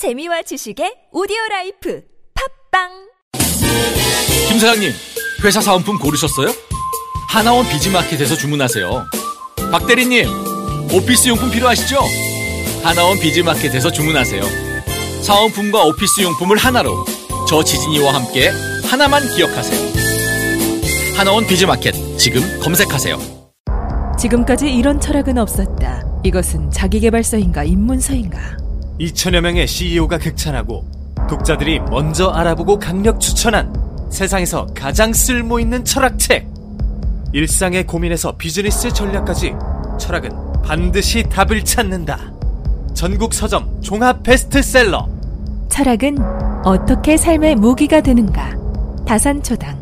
재미와 지식의 오디오 라이프 팟빵 김 사장님, 회사 사은품 고르셨어요? 하나원 비즈마켓에서 주문하세요. 박 대리님, 오피스 용품 필요하시죠? 하나원 비즈마켓에서 주문하세요. 사은품과 오피스 용품을 하나로 저 지진희와 함께 하나만 기억하세요. 하나원 비즈마켓 지금 검색하세요. 지금까지 이런 철학은 없었다. 이것은 자기개발서인가 입문서인가? 2천여 명의 CEO가 극찬하고 독자들이 먼저 알아보고 강력 추천한 세상에서 가장 쓸모 있는 철학책. 일상의 고민에서 비즈니스 전략까지 철학은 반드시 답을 찾는다. 전국 서점 종합 베스트셀러. 철학은 어떻게 삶의 무기가 되는가? 다산초당.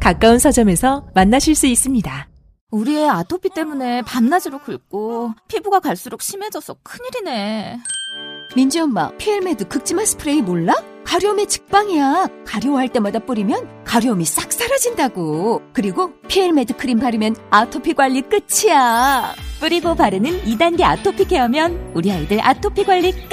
가까운 서점에서 만나실 수 있습니다. 우리 애 아토피 때문에 밤낮으로 긁고 피부가 갈수록 심해져서 큰일이네. 민지 엄마, 피엘메드 긁지마 스프레이 몰라? 가려움의 직방이야. 가려워할 때마다 뿌리면 가려움이 싹 사라진다고. 그리고 피엘메드 크림 바르면 아토피 관리 끝이야. 뿌리고 바르는 2단계 아토피 케어면 우리 아이들 아토피 관리 끝.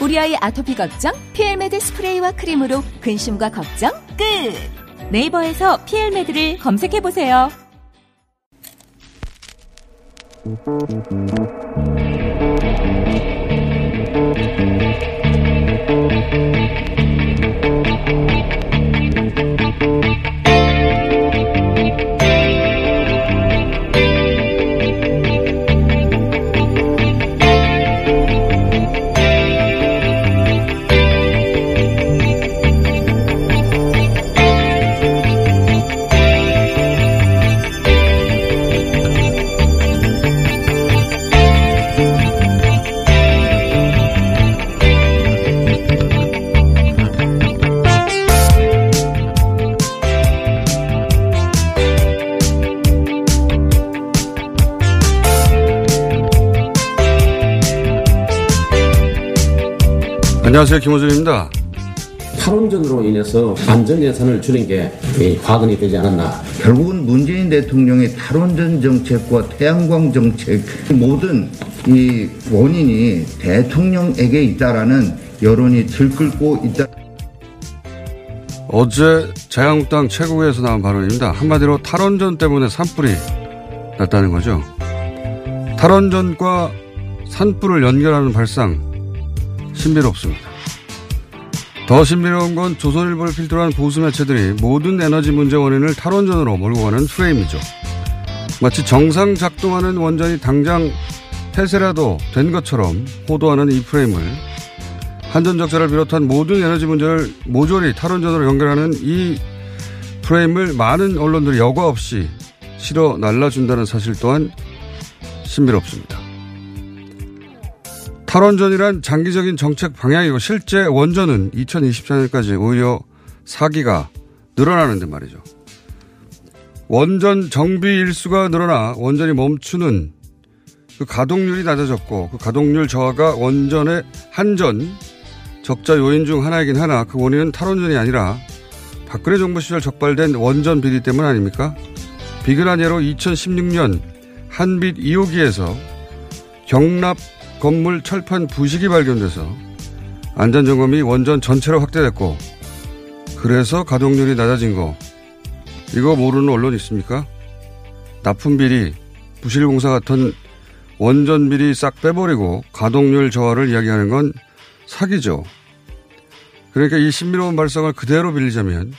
우리 아이 아토피 걱정 피엘메드 스프레이와 크림으로 근심과 걱정 끝. 네이버에서 피엘메드를 검색해 보세요. Thank you. 안녕하세요. 김호준입니다. 탈원전으로 인해서 안전 예산을 줄인 게 과근이 되지 않았나. 결국은 문재인 대통령의 탈원전 정책과 태양광 정책 모든 이 원인이 대통령에게 있다라는 여론이 들끓고 있다. 어제 자유한국당 최고위에서 나온 발언입니다. 한마디로 탈원전 때문에 산불이 났다는 거죠. 탈원전과 산불을 연결하는 발상 신비롭습니다. 더 신비로운 건 조선일보를 필두로 한 보수 매체들이 모든 에너지 문제 원인을 탈원전으로 몰고 가는 프레임이죠. 마치 정상 작동하는 원전이 당장 폐쇄라도 된 것처럼 호도하는 이 프레임을 한전 적자를 비롯한 모든 에너지 문제를 모조리 탈원전으로 연결하는 이 프레임을 많은 언론들이 여과 없이 실어 날라준다는 사실 또한 신비롭습니다. 탈원전이란 장기적인 정책 방향이고 실제 원전은 2024년까지 오히려 사기가 늘어나는데 말이죠. 원전 정비 일수가 늘어나 원전이 멈추는 그 가동률이 낮아졌고 그 가동률 저하가 원전의 한전 적자 요인 중 하나이긴 하나 그 원인은 탈원전이 아니라 박근혜 정부 시절 적발된 원전 비리 때문 아닙니까? 비근한 예로 2016년 한빛 2호기에서 경납 건물 철판 부식이 발견돼서 안전점검이 원전 전체로 확대됐고 그래서 가동률이 낮아진 거 이거 모르는 언론 있습니까? 납품 비리, 부실 공사 같은 원전 비리 싹 빼버리고 가동률 저하를 이야기하는 건 사기죠. 그러니까 이 신비로운 발상을 그대로 빌리자면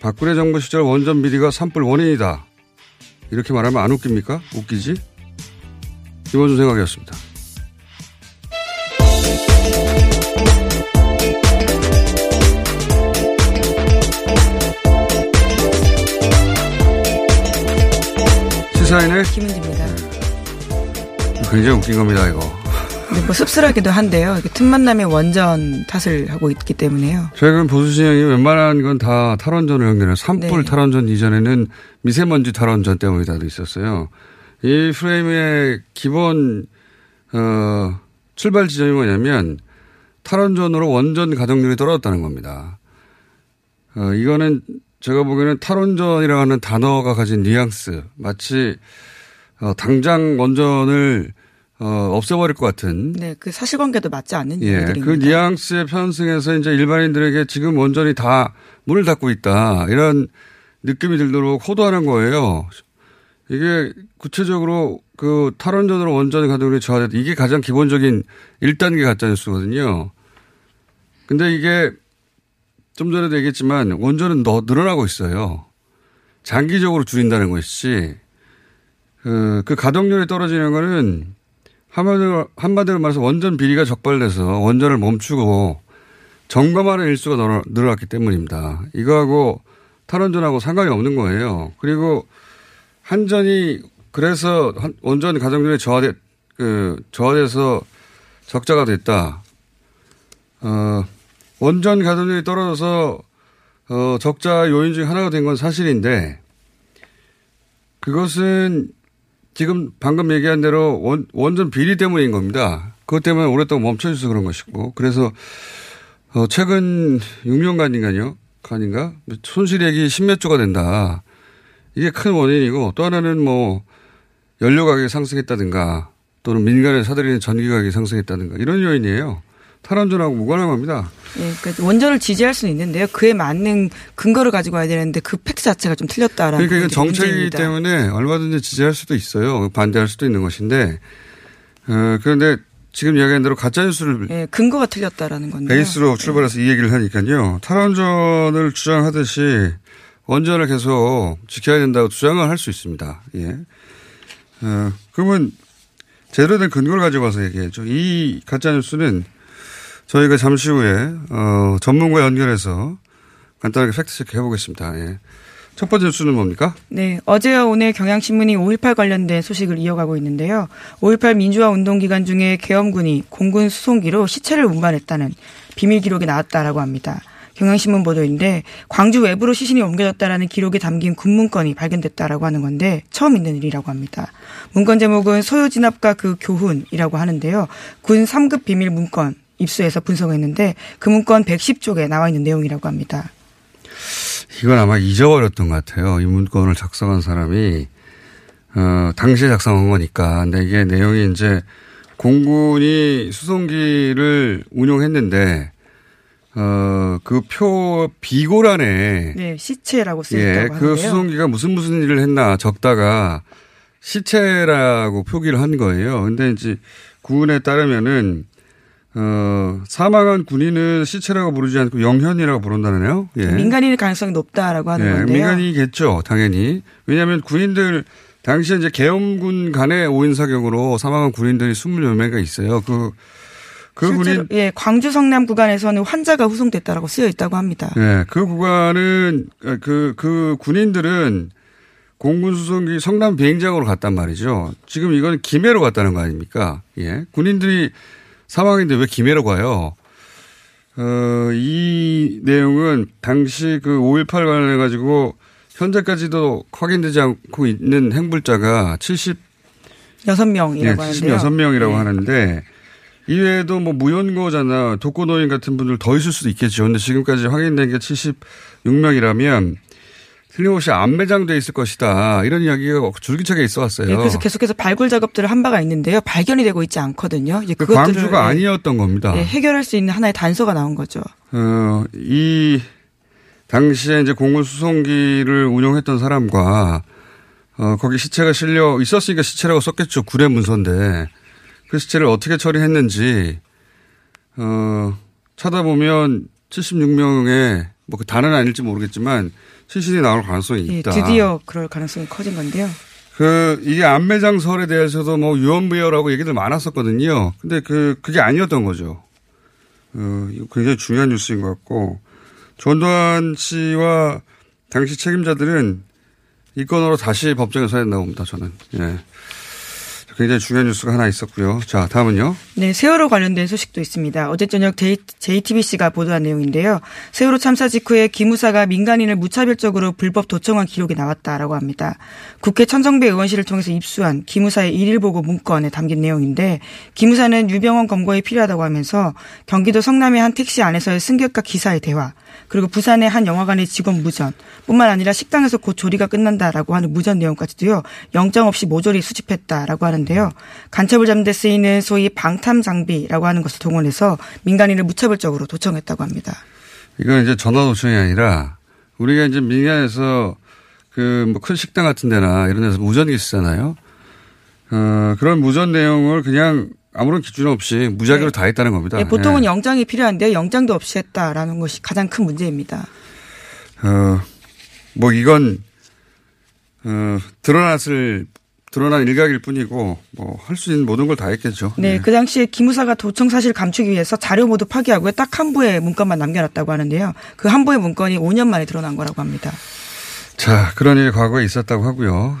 박근혜 정부 시절 원전 비리가 산불 원인이다. 이렇게 말하면 안 웃깁니까? 웃기지? 김원준 생각이었습니다. 시사인의 김은지입니다. 굉장히 웃긴 겁니다, 이거. 뭐 씁쓸하기도 한데요. 틈만 나면 원전 탓을 하고 있기 때문에요. 최근 보수 진영이 웬만한 건 다 탈원전을 연결해요. 산불 네. 탈원전 이전에는 미세먼지 탈원전 때문이다 도 있었어요. 이 프레임의 기본 어, 출발 지점이 뭐냐면 탈원전으로 원전 가동률이 떨어졌다는 겁니다. 어, 이거는 제가 보기에는 탈원전이라고 하는 단어가 가진 뉘앙스 마치 어, 당장 원전을 어, 없애버릴 것 같은. 네, 그 사실관계도 맞지 않는 예, 일들입니다. 그 뉘앙스에 편승해서 이제 일반인들에게 지금 원전이 다 문을 닫고 있다. 이런 느낌이 들도록 호도하는 거예요. 이게 구체적으로 그 탈원전으로 원전 가동률이 저하됐다. 이게 가장 기본적인 1단계 가짜뉴스거든요. 근데 이게 좀 전에도 얘기했지만 원전은 더 늘어나고 있어요. 장기적으로 줄인다는 것이지 그, 그 가동률이 떨어지는 거는 한마디로, 한마디로 말해서 원전 비리가 적발돼서 원전을 멈추고 점검하는 일수가 늘어, 늘어났기 때문입니다. 이거하고 탈원전하고 상관이 없는 거예요. 그리고 한전이 그래서 원전 가동률이 저하돼, 그, 저하돼서 적자가 됐다. 어, 원전 가동률이 떨어져서 어, 적자 요인 중에 하나가 된 건 사실인데 그것은 지금 방금 얘기한 대로 원, 원전 비리 때문인 겁니다. 그것 때문에 오랫동안 멈춰져서 그런 것이고 그래서 어, 최근 6년간인가요? 간인가? 손실액이 10몇 조가 된다. 이게 큰 원인이고 또 하나는 뭐 연료 가격이 상승했다든가 또는 민간에 사들이는 전기 가격이 상승했다든가 이런 요인이에요. 탈원전하고 무관한 겁니다. 예, 그러니까 원전을 지지할 수는 있는데요. 그에 맞는 근거를 가지고 와야 되는데 그 팩트 자체가 좀 틀렸다라는. 그러니까 이건 정책이기 때문에 얼마든지 지지할 수도 있어요. 반대할 수도 있는 것인데 어, 그런데 지금 이야기한 대로 가짜 뉴스를 예, 근거가 틀렸다라는 건데 베이스로 출발해서 이 얘기를 하니까요. 탈원전을 주장하듯이 원전을 계속 지켜야 된다고 주장을 할 수 있습니다. 예. 어, 그러면 제대로 된 근거를 가지고 와서 얘기해죠. 이 가짜 뉴스는 저희가 잠시 후에 어, 전문가 연결해서 간단하게 팩트체크 해보겠습니다. 예. 첫 번째 뉴스는 뭡니까? 네, 어제와 오늘 경향신문이 5.18 관련된 소식을 이어가고 있는데요. 5.18 민주화 운동 기간 중에 계엄군이 공군 수송기로 시체를 운반했다는 비밀 기록이 나왔다라고 합니다. 경향신문 보도인데 광주 외부로 시신이 옮겨졌다라는 기록이 담긴 군문건이 발견됐다라고 하는 건데 처음 있는 일이라고 합니다. 문건 제목은 소요 진압과 그 교훈이라고 하는데요. 군 3급 비밀 문건 입수해서 분석했는데 그 문건 110쪽에 나와 있는 내용이라고 합니다. 이건 아마 잊어버렸던 것 같아요. 이 문건을 작성한 사람이 어, 당시에 작성한 거니까. 근데 이게 내용이 이제 공군이 수송기를 운용했는데 어, 그 표 비고란에 네, 시체라고 쓰였다고 예. 그 수송기가 무슨 무슨 일을 했나 적다가 시체라고 표기를 한 거예요. 근데 이제 군에 따르면은 어, 사망한 군인은 시체라고 부르지 않고 영현이라고 부른다네요. 예. 민간인일 가능성이 높다라고 하는 예, 건데요. 민간이겠죠, 당연히. 왜냐하면 군인들 당시에 이제 계엄군 간의 오인 사격으로 사망한 군인들이 20여 명가 있어요. 그, 그 군인. 예, 광주 성남 구간에서는 환자가 후송됐다라고 쓰여 있다고 합니다. 예, 그 구간은 그, 그 군인들은 공군 수송기 성남 비행장으로 갔단 말이죠. 지금 이건 김해로 갔다는 거 아닙니까? 예. 군인들이 사망인데 왜 김해로 가요? 어, 이 내용은 당시 그 5.18 관련해 가지고 현재까지도 확인되지 않고 있는 행불자가 70, 6명이라고 네, 하는데요. 76명이라고 네. 하는데 이외에도 뭐 무연고자나 독거노인 같은 분들 더 있을 수도 있겠죠. 근데 지금까지 확인된 게 76명이라면 틀림없이 안 매장돼 있을 것이다. 이런 이야기가 줄기차게 있어 왔어요. 예, 그래서 계속해서 발굴 작업들을 한 바가 있는데요. 발견이 되고 있지 않거든요. 이제 그 광주가 예, 아니었던 겁니다. 예, 해결할 수 있는 하나의 단서가 나온 거죠. 어, 이 당시에 이제 공군 수송기를 운용했던 사람과 어, 거기 시체가 실려 있었으니까 시체라고 썼겠죠. 구례 문서인데 그 시체를 어떻게 처리했는지 어, 찾아보면 76명의 뭐 그 단은 아닐지 모르겠지만 시신이 나올 가능성이 예, 있다. 드디어 그럴 가능성이 커진 건데요. 그 이게 안매장설에 대해서도 뭐 유언비어라고 얘기들 많았었거든요. 근데 그 그게 아니었던 거죠. 어, 이거 굉장히 중요한 뉴스인 것 같고 전두환 씨와 당시 책임자들은 이 건으로 다시 법정에 서야 된다고 봅니다. 저는. 예. 굉장히 중요한 뉴스가 하나 있었고요. 자, 다음은요. 네, 세월호 관련된 소식도 있습니다. 어제 저녁 JTBC가 보도한 내용인데요. 세월호 참사 직후에 기무사가 민간인을 무차별적으로 불법 도청한 기록이 나왔다라고 합니다. 국회 천정배 의원실을 통해서 입수한 기무사의 일일 보고 문건에 담긴 내용인데 기무사는 유병원 검거에 필요하다고 하면서 경기도 성남의 한 택시 안에서의 승객과 기사의 대화 그리고 부산의 한 영화관의 직원 무전, 뿐만 아니라 식당에서 곧 조리가 끝난다라고 하는 무전 내용까지도요, 영장 없이 모조리 수집했다라고 하는 데요. 간첩을 잡는 데 쓰이는 소위 방탐 장비라고 하는 것을 동원해서 민간인을 무차별적으로 도청했다고 합니다. 이건 이제 전화 도청이 아니라 우리가 이제 민간에서 그 뭐 큰 식당 같은 데나 이런 데서 무전기 쓰잖아요. 어, 그런 무전 내용을 그냥 아무런 기준 없이 무작위로 다 했다는 겁니다. 네, 보통은 예. 영장이 필요한데 영장도 없이 했다라는 것이 가장 큰 문제입니다. 어, 뭐 이건 어, 드러났을 드러난 일각일 뿐이고 뭐 할 수 있는 모든 걸 다 했겠죠. 네, 그 당시에 기무사가 도청 사실 감추기 위해서 자료 모두 파기하고 딱 한 부의 문건만 남겨놨다고 하는데요. 그 한 부의 문건이 5년 만에 드러난 거라고 합니다. 자, 그런 일이 과거에 있었다고 하고요.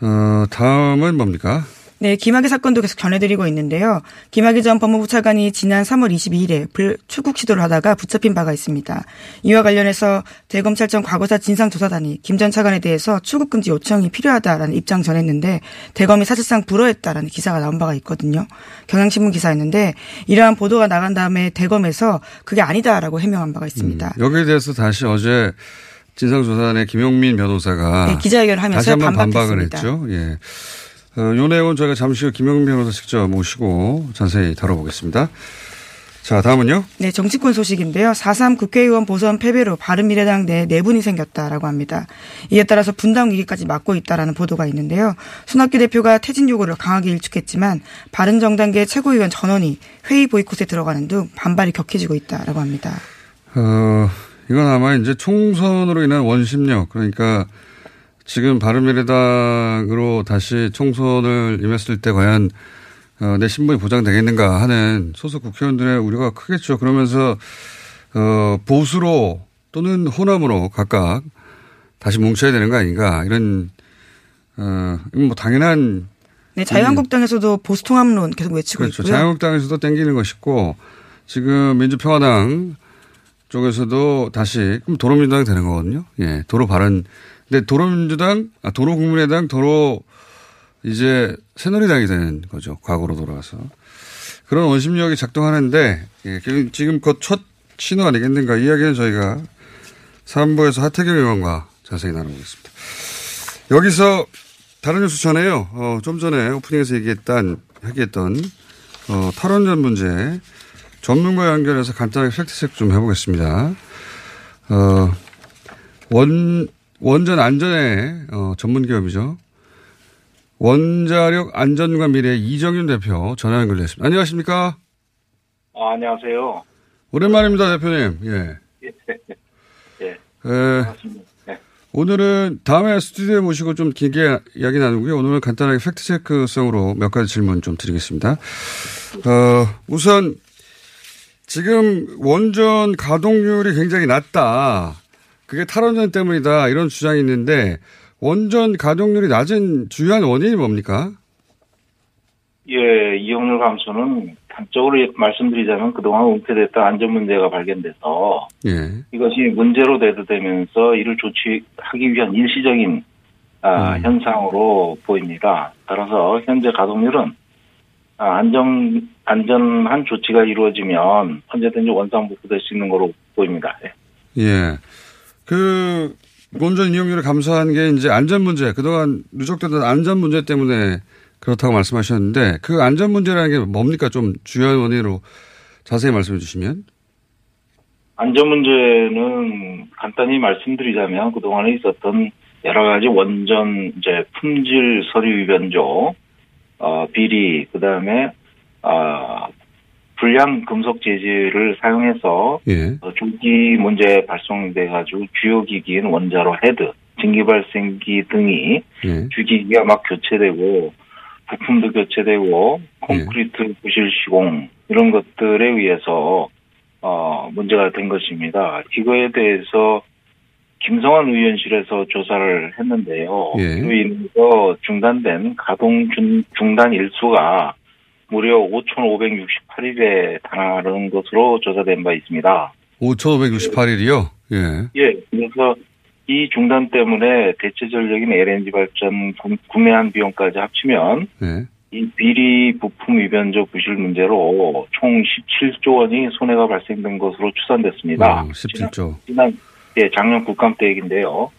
어, 다음은 뭡니까? 네, 김학의 사건도 계속 전해드리고 있는데요. 김학의 전 법무부 차관이 지난 3월 22일에 불 출국 시도를 하다가 붙잡힌 바가 있습니다. 이와 관련해서 대검찰청 과거사 진상조사단이 김 전 차관에 대해서 출국 금지 요청이 필요하다라는 입장 전했는데 대검이 사실상 불허했다라는 기사가 나온 바가 있거든요. 경향신문 기사였는데 이러한 보도가 나간 다음에 대검에서 그게 아니다라고 해명한 바가 있습니다. 여기에 대해서 다시 어제 진상조사단의 김용민 변호사가 네, 기자회견을 하면서 다시 한번 반박을. 했죠. 예. 어, 요 내용은 저희가 잠시 후 김용민 변호사 직접 모시고 자세히 다뤄보겠습니다. 자, 다음은요. 네, 정치권 소식인데요. 4.3 국회의원 보선 패배로 바른미래당 내 내분이 생겼다라고 합니다. 이에 따라서 분당 위기까지 맞고 있다라는 보도가 있는데요. 손학규 대표가 퇴진 요구를 강하게 일축했지만 바른정당계 최고위원 전원이 회의 보이콧에 들어가는 등 반발이 격해지고 있다라고 합니다. 어, 이건 아마 이제 총선으로 인한 원심력, 그러니까 지금 바른미래당으로 다시 총선을 임했을 때 과연 어, 내 신분이 보장되겠는가 하는 소속 국회의원들의 우려가 크겠죠. 그러면서 어, 보수로 또는 호남으로 각각 다시 뭉쳐야 되는 거 아닌가 이런 어, 뭐 당연한 네, 자유한국당에서도 보수 통합론 계속 외치고 그렇죠. 있고요. 자유한국당에서도 땡기는 것이고 지금 민주평화당 쪽에서도 다시 그럼 도로민주당이 되는 거거든요. 예, 도로 발언. 근데 도로민주당, 아, 도로국민의당, 도로 이제 새누리당이 되는 거죠. 과거로 돌아가서 그런 원심력이 작동하는데 예, 그 지금 곧 첫 신호 아니겠는가 이 이야기는 저희가 3부에서 하태경 의원과 자세히 나눠보겠습니다. 여기서 다른 뉴스 전에요. 어, 좀 전에 오프닝에서 얘기했던 얘기했던 어, 탈원전 문제 전문가 연결해서 간단하게 팩트체크 좀 해보겠습니다. 어, 원, 원전 안전의 어, 전문 기업이죠. 원자력 안전과 미래 이정윤 대표 전화 연결됐습니다. 안녕하십니까? 아, 안녕하세요. 오랜만입니다, 대표님. 예. 예. 예. 네. 오늘은 다음에 스튜디오에 모시고 좀 길게 이야기 나누고요. 오늘은 간단하게 팩트체크성으로 몇 가지 질문 좀 드리겠습니다. 어, 우선 지금 원전 가동률이 굉장히 낮다. 그게 탈원전 때문이다. 이런 주장이 있는데 원전 가동률이 낮은 주요한 원인이 뭡니까? 예, 이용률 감소는 단적으로 말씀드리자면 그동안 은폐됐던 안전 문제가 발견돼서 예. 이것이 문제로 대두되면서 이를 조치하기 위한 일시적인 아, 음. 현상으로 보입니다. 따라서 현재 가동률은 아, 안전 안전한 조치가 이루어지면 언제든지 원상복구될 수 있는 거로 보입니다. 예. 예. 그 원전 이용률을 감소한 게 이제 안전 문제, 그동안 누적되던 안전 문제 때문에 그렇다고 말씀하셨는데 그 안전 문제라는 게 뭡니까? 좀 주요한 원인으로 자세히 말씀해 주시면. 안전 문제는 간단히 말씀드리자면 그동안에 있었던 여러 가지 원전 이제 품질 서류 위변조, 어, 비리, 그 다음에, 아, 불량 금속 재질을 사용해서 예. 어, 조기 문제 발생돼가지고 주요 기기인 원자로 헤드, 증기 발생기 등이 예. 주기기가 막 교체되고 부품도 교체되고 콘크리트 부실 시공 이런 것들에 의해서 어 문제가 된 것입니다. 이거에 대해서 김성환 의원실에서 조사를 했는데요. 예. 이로 인해서 중단된 가동 중, 중단 일수가 무려 5,568일에 달하는 것으로 조사된 바 있습니다. 5,568일이요? 예. 예, 그래서 이 중단 때문에 대체 전력인 LNG 발전 구- 구매한 비용까지 합치면 예. 이 비리 부품 위변적 부실 문제로 총 17조 원이 손해가 발생된 것으로 추산됐습니다. 어, 17조. 지난 예, 작년 국감 때 얘기인데요.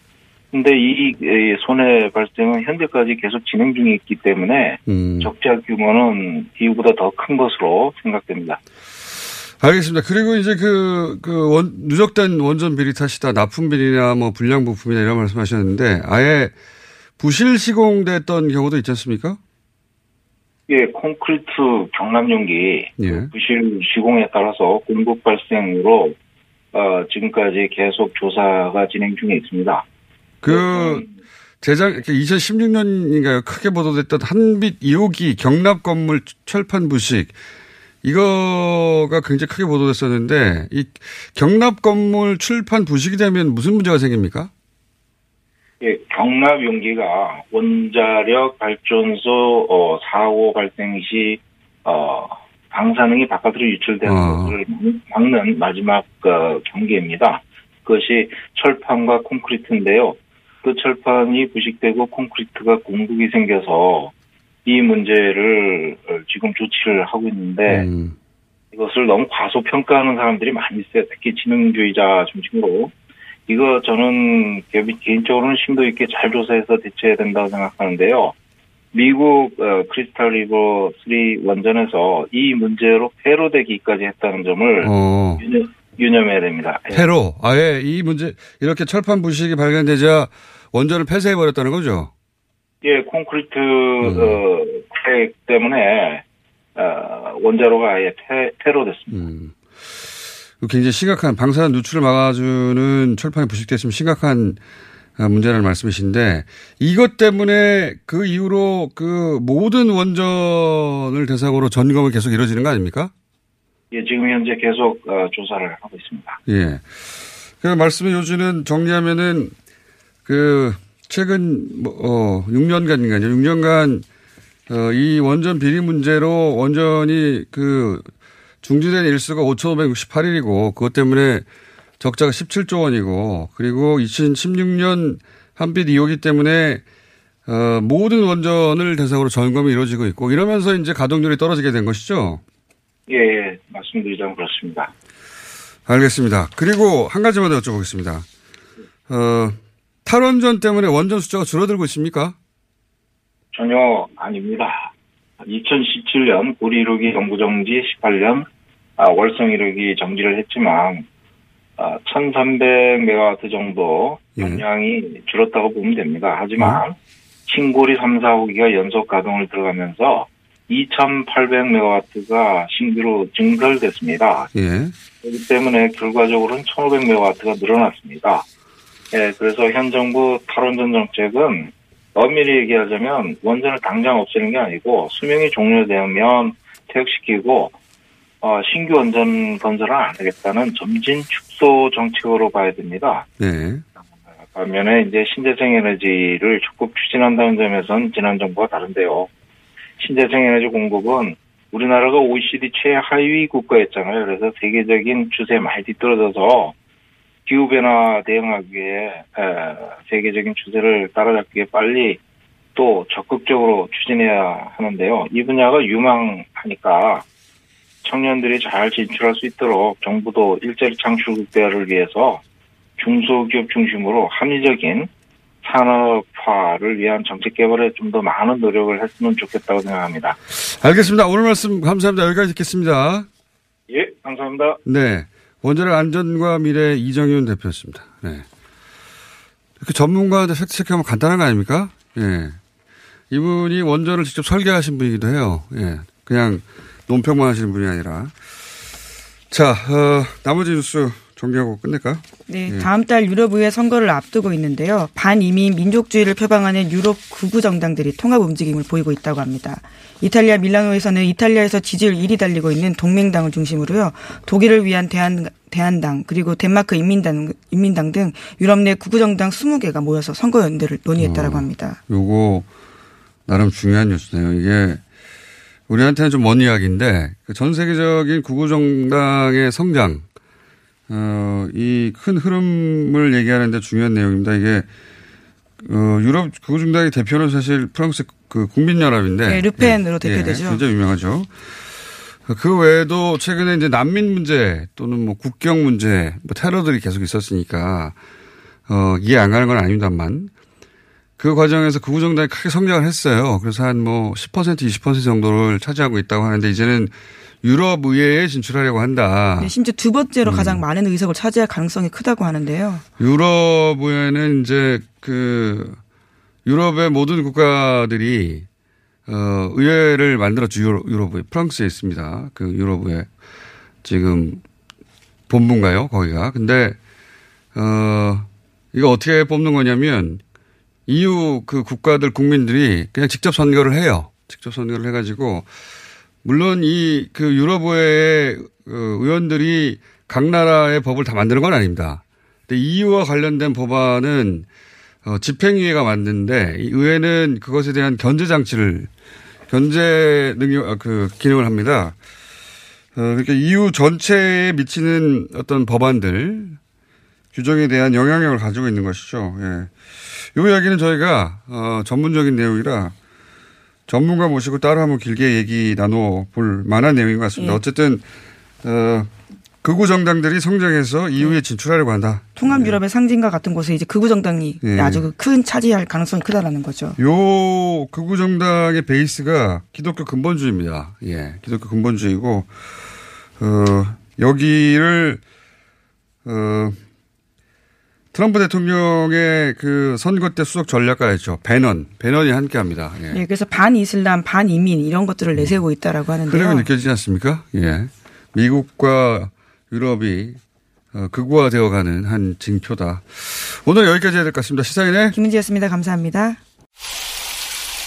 근데 이, 이 손해 발생은 현재까지 계속 진행 중에 있기 때문에 음. 적자 규모는 이후보다 더 큰 것으로 생각됩니다. 알겠습니다. 그리고 이제 그, 그, 원, 누적된 원전 비리 탓이다. 납품 비리나 뭐 불량 부품이나 이런 말씀 하셨는데 아예 부실 시공됐던 경우도 있지 않습니까? 예, 콘크리트 경납 용기 예. 부실 시공에 따라서 공급 발생으로 어, 지금까지 계속 조사가 진행 중에 있습니다. 그, 제작, 2016년인가요? 크게 보도됐던 한빛 2호기 경납 건물 철판 부식. 이거가 굉장히 크게 보도됐었는데, 이 경납 건물 출판 부식이 되면 무슨 문제가 생깁니까? 예, 경납 용기가 원자력 발전소 어, 사고 발생 시 어, 방사능이 바깥으로 유출되는 어. 것을 막는 마지막 어, 경계입니다. 그것이 철판과 콘크리트인데요. 그 철판이 부식되고 콘크리트가 공국이 생겨서 이 문제를 어, 지금 조치를 하고 있는데 음. 이것을 너무 과소평가하는 사람들이 많이 있어요. 특히 지능주의자 중심으로. 이거 저는 개- 개인적으로는 심도 있게 잘 조사해서 대처해야 된다고 생각하는데요. 미국 어, 크리스탈 리버 3 원전에서 이 문제로 폐로되기까지 했다는 점을 어. 유념, 유념해야 됩니다. 예. 폐로. 아예 이 문제, 이렇게 철판 부식이 발견되자 원전을 폐쇄해 버렸다는 거죠? 예, 콘크리트 음. 어, 크랙 때문에 어, 원자로가 아예 폐, 폐로 됐습니다. 음. 굉장히 심각한 방사능 누출을 막아주는 철판이 부식됐으면 심각한 아, 문제라는 말씀이신데 이것 때문에 그 이후로 그 모든 원전을 대상으로 점검이 계속 이루어지는 거 아닙니까? 예, 지금 현재 계속 어, 조사를 하고 있습니다. 예. 그 말씀의 요지는 정리하면은 그 최근 뭐, 어 6년간인가요? 6년간 어, 이 원전 비리 문제로 원전이 그 중지된 일수가 5,568일이고 그것 때문에 적자가 17조 원이고 그리고 2016년 한빛 2호기 때문에 어, 모든 원전을 대상으로 점검이 이루어지고 있고 이러면서 이제 가동률이 떨어지게 된 것이죠. 예, 예, 말씀드리자면 그렇습니다. 알겠습니다. 그리고 한 가지만 더 여쭤보겠습니다. 어, 탈원전 때문에 원전 숫자가 줄어들고 있습니까? 전혀 아닙니다. 2017년 고리 1호기 정부 정지 18년 아, 월성 1호기 정지를 했지만 아, 1300메가와트 정도 용량이 줄었다고 보면 됩니다. 하지만 신고리 3, 4호기가 연속 가동을 들어가면서 2800메가와트가 신규로 증설됐습니다. 예. 그렇기 때문에 결과적으로는 1500메가와트가 늘어났습니다. 예, 그래서 현 정부 탈원전 정책은 엄밀히 얘기하자면 원전을 당장 없애는 게 아니고 수명이 종료되면 퇴역시키고 어, 신규 원전 건설은 안 하겠다는 점진 축소 정책으로 봐야 됩니다. 네. 반면에 이제 신재생 에너지를 적극 추진한다는 점에선 지난 정부와 다른데요. 신재생 에너지 공급은 우리나라가 OECD 최하위 국가였잖아요. 그래서 세계적인 추세에 많이 뒤떨어져서 기후변화 대응하기 위해 에, 세계적인 추세를 따라잡기 위해 빨리 또 적극적으로 추진해야 하는데요. 이 분야가 유망하니까 청년들이 잘 진출할 수 있도록 정부도 일자리 창출 국대화를 위해서 중소기업 중심으로 합리적인 산업화를 위한 정책 개발에 좀 더 많은 노력을 했으면 좋겠다고 생각합니다. 알겠습니다. 오늘 말씀 감사합니다. 여기까지 듣겠습니다. 예, 감사합니다. 네. 원자력 안전과 미래 이정윤 대표였습니다. 네. 이렇게 전문가한테 팩트 체크하면 간단한 거 아닙니까? 예. 이분이 원전을 직접 설계하신 분이기도 해요. 예. 그냥 논평만 하시는 분이 아니라. 자, 어, 나머지 뉴스 정리하고 끝낼까요? 네, 예. 다음 달 유럽 의회 선거를 앞두고 있는데요. 반이민 민족주의를 표방하는 유럽 구구 정당들이 통합 움직임을 보이고 있다고 합니다. 이탈리아 밀라노에서는 이탈리아에서 지지율 1위 달리고 있는 동맹당을 중심으로요. 독일을 위한 대한 대한당 그리고 덴마크 인민당 인민당 등 유럽 내 구구 정당 20개가 모여서 선거 연대를 논의했다라고 합니다. 요거 나름 중요한 뉴스네요. 이게 우리한테는 좀 먼 이야기인데 그전 세계적인 구구 정당의 성장, 어, 이 큰 흐름을 얘기하는데 중요한 내용입니다. 이게 어, 유럽 구구 정당의 대표는 사실 프랑스 그 국민연합인데. 네, 르펜으로 예, 대표되죠. 예, 굉장히 유명하죠. 그 외에도 최근에 이제 난민 문제 또는 뭐 국경 문제, 뭐 테러들이 계속 있었으니까, 어, 이해 안 가는 건 아닙니다만, 그 과정에서 극우정당이 크게 성장을 했어요. 그래서 한 뭐 10% 20% 정도를 차지하고 있다고 하는데 이제는 유럽 의회에 진출하려고 한다. 네, 심지어 두 번째로 음. 가장 많은 의석을 차지할 가능성이 크다고 하는데요. 유럽 의회는 이제 그 유럽의 모든 국가들이 어 의회를 만들었죠. 유럽, 유럽 의회. 프랑스에 있습니다. 그 유럽 의회 지금 본부인가요? 거기가. 근데 어 이거 어떻게 뽑는 거냐면 EU 그 국가들 국민들이 그냥 직접 선거를 해요. 직접 선거를 해가지고 물론 이 그 유럽의회 어, 의원들이 각 나라의 법을 다 만드는 건 아닙니다. 근데 EU와 관련된 법안은 어, 집행위회가 만드는데 이 의회는 그것에 대한 견제 장치를 견제 능력 아, 그 기능을 합니다. 어, 그러니까 EU 전체에 미치는 어떤 법안들 규정에 대한 영향력을 가지고 있는 것이죠. 예. 이 이야기는 저희가 어, 전문적인 내용이라 전문가 모시고 따로 한번 길게 얘기 나눠볼 만한 내용인 것 같습니다. 예. 어쨌든 어, 극우 정당들이 성장해서 EU에 진출하려고 한다. 통합 유럽의 상징과 같은 곳에 이제 극우 정당이 예. 아주 큰 차지할 가능성이 크다라는 거죠. 요 극우 정당의 베이스가 기독교 근본주의입니다. 예, 기독교 근본주의고 어, 여기를 어, 트럼프 대통령의 그 선거 때 수석 전략가였죠. 배넌, 배넌이 함께 합니다. 예. 예, 그래서 반 이슬람, 반 이민 이런 것들을 내세우고 있다라고 하는데요. 흐름이 느껴지지 않습니까? 예. 미국과 유럽이 어, 극우화되어 가는 한 징표다. 오늘 여기까지 해야 될 것 같습니다. 시사인의 김은지였습니다. 감사합니다.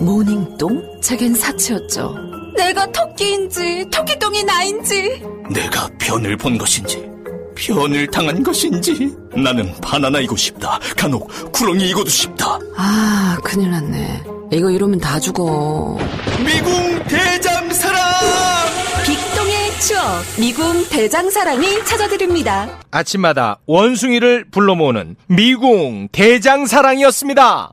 모닝똥? 제겐 사치였죠. 내가 토끼인지 토끼똥이 나인지 내가 변을 본 것인지 변을 당한 것인지 나는 바나나이고 싶다 간혹 구렁이이고도 싶다 아 큰일 났네. 이거 이러면 다 죽어. 미궁 대장사랑 빅동의 추억 미궁 대장사랑이 찾아드립니다. 아침마다 원숭이를 불러 모으는 미궁 대장사랑이었습니다.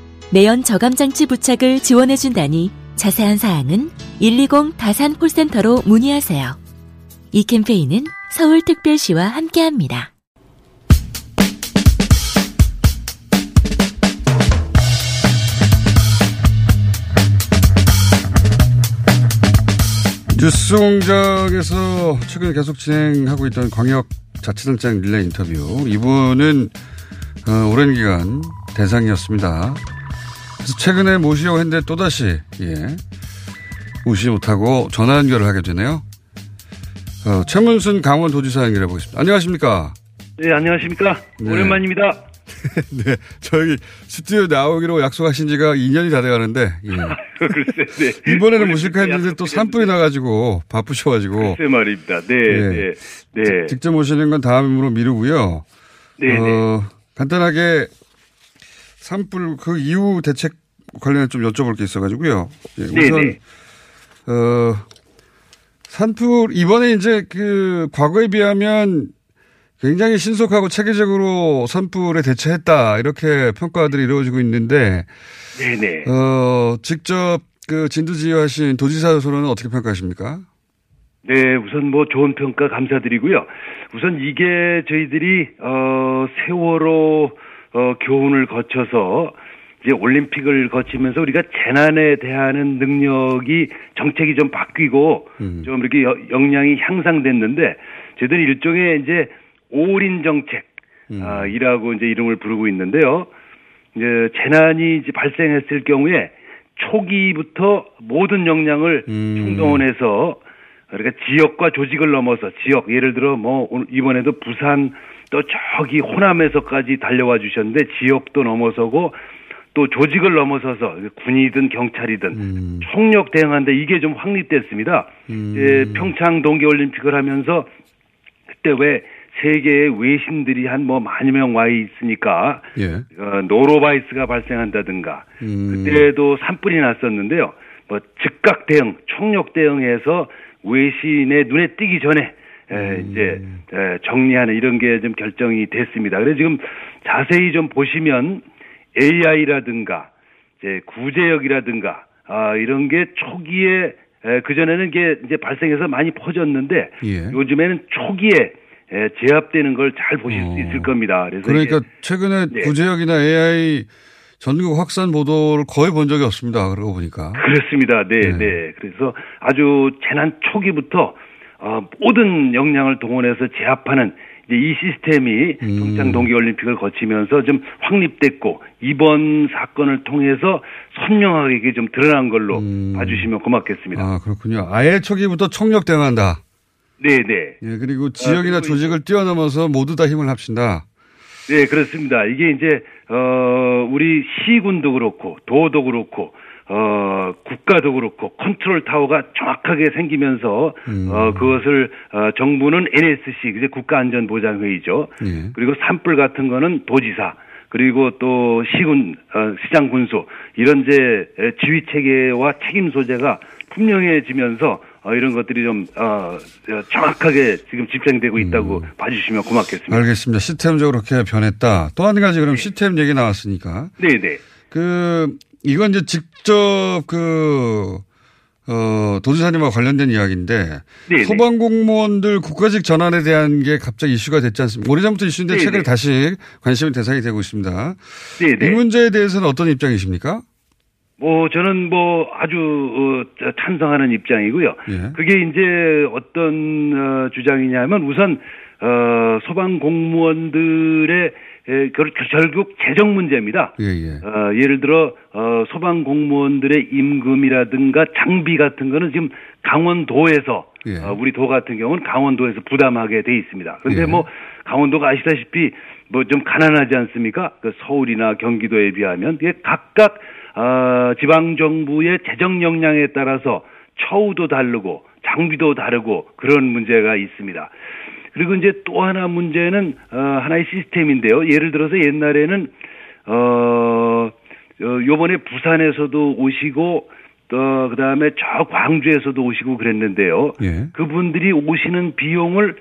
내연 저감장치 부착을 지원해준다니 자세한 사항은 120 다산 콜센터로 문의하세요. 이 캠페인은 서울특별시와 함께합니다. 뉴스 공장에서 최근에 계속 진행하고 있던 광역 자치단장 릴레이 인터뷰. 이분은 어, 오랜 기간 대상이었습니다. 그래서 최근에 모시려고 했는데 또다시 예, 모시지 못하고 전화 연결을 하게 되네요. 어, 최문순 강원도지사 연결해 보겠습니다. 안녕하십니까? 네, 안녕하십니까. 네. 오랜만입니다. 네, 저희 스튜디오 나오기로 약속하신 지가 2년이 다 돼가는데 예. 글쎄, 네. 이번에는 모실까 했는데 또 산불이 나가지고 바쁘셔가지고 글쎄 말입니다. 네, 예. 네, 네. 직- 직접 모시는 건 다음으로 미루고요. 네, 어, 간단하게 산불 그 이후 대책 관련해 좀 여쭤볼 게 있어가지고요. 예, 우선 네네. 어, 산불 이번에 이제 그 과거에 비하면 굉장히 신속하고 체계적으로 산불에 대처했다 이렇게 평가들이 이루어지고 있는데 네네. 어, 직접 그 진두지휘하신 도지사로서는 어떻게 평가하십니까? 네, 우선 뭐 좋은 평가 감사드리고요. 우선 이게 저희들이 어 세월호 어 교훈을 거쳐서 이제 올림픽을 거치면서 우리가 재난에 대하는 능력이 정책이 좀 바뀌고 좀 이렇게 여- 역량이 향상됐는데 저희들이 일종의 이제 올인 정책 아, 이라고 이제 이름을 부르고 있는데요. 이제 재난이 이제 발생했을 경우에 초기부터 모든 역량을 총동원해서 그러니까 지역과 조직을 넘어서 지역 예를 들어 뭐 이번에도 부산 또 저기 호남에서까지 달려와 주셨는데 지역도 넘어서고 또 조직을 넘어서서 군이든 경찰이든 총력 대응한데 이게 좀 확립됐습니다. 예, 평창 동계올림픽을 하면서 그때 왜 세계의 외신들이 한 뭐 만여 명와 있으니까 예. 어, 노로바이러스가 발생한다든가 음. 그때도 산불이 났었는데요. 뭐 즉각 대응, 총력 대응해서 외신의 눈에 띄기 전에 에, 이제 에, 정리하는 이런 게 좀 결정이 됐습니다. 그래서 지금 자세히 좀 보시면 AI라든가 이제 구제역이라든가 아, 이런 게 초기에 그 전에는 이게 이제 발생해서 많이 퍼졌는데 예. 요즘에는 초기에 에, 제압되는 걸 잘 보실 수 있을 겁니다. 그래서 그러니까 최근에 네. 구제역이나 AI 전국 확산 보도를 거의 본 적이 없습니다. 그러고 보니까. 그렇습니다. 네, 네. 그래서 아주 재난 초기부터 어, 모든 역량을 동원해서 제압하는 이제 이 시스템이 음. 평창 동계올림픽을 거치면서 좀 확립됐고 이번 사건을 통해서 선명하게 좀 드러난 걸로 봐주시면 고맙겠습니다. 음. 아, 그렇군요. 아예 초기부터 총력 대응한다. 네, 네. 예, 그리고 지역이나 조직을 뛰어넘어서 모두 다 힘을 합친다. 네, 그렇습니다. 이게 이제 어 우리 시군도 그렇고 도도 그렇고 어 국가도 그렇고 컨트롤 타워가 정확하게 생기면서 어 그것을 어 정부는 NSC 이제 국가안전보장회의죠. 예. 그리고 산불 같은 거는 도지사 그리고 또 시군 어, 시장 군수 이런 에, 지휘 체계와 책임 소재가 분명해지면서 어, 이런 것들이 좀 어, 어, 정확하게 지금 집행되고 있다고 봐주시면 고맙겠습니다. 알겠습니다. 시스템적으로 그렇게 변했다. 또 한 가지 그럼 시스템 얘기 나왔으니까. 네네. 그, 이건 이제 직접 그, 어, 도지사님과 관련된 이야기인데. 네네. 소방 공무원들 국가직 전환에 대한 게 갑자기 이슈가 됐지 않습니까? 오래전부터 이슈인데 네네. 최근에 다시 관심의 대상이 되고 있습니다. 네네. 이 문제에 대해서는 어떤 입장이십니까? 뭐 저는 뭐 아주 어, 찬성하는 입장이고요. 예. 그게 이제 어떤 어, 주장이냐면 우선 어, 소방 공무원들의 결국 재정 문제입니다. 예, 예. 어, 예를 들어 어, 소방 공무원들의 임금이라든가 장비 같은 거는 지금 강원도에서 예. 어, 우리 도 같은 경우는 강원도에서 부담하게 돼 있습니다. 그런데 예. 뭐 강원도가 아시다시피 뭐 좀 가난하지 않습니까? 그 서울이나 경기도에 비하면 이게 각각 어, 지방 정부의 재정 역량에 따라서 처우도 다르고 장비도 다르고 그런 문제가 있습니다. 그리고 이제 또 하나 문제는 어, 하나의 시스템인데요. 예를 들어서 옛날에는 어, 어 요번에 부산에서도 오시고 또 그다음에 저 광주에서도 오시고 그랬는데요. 예. 그분들이 오시는 비용을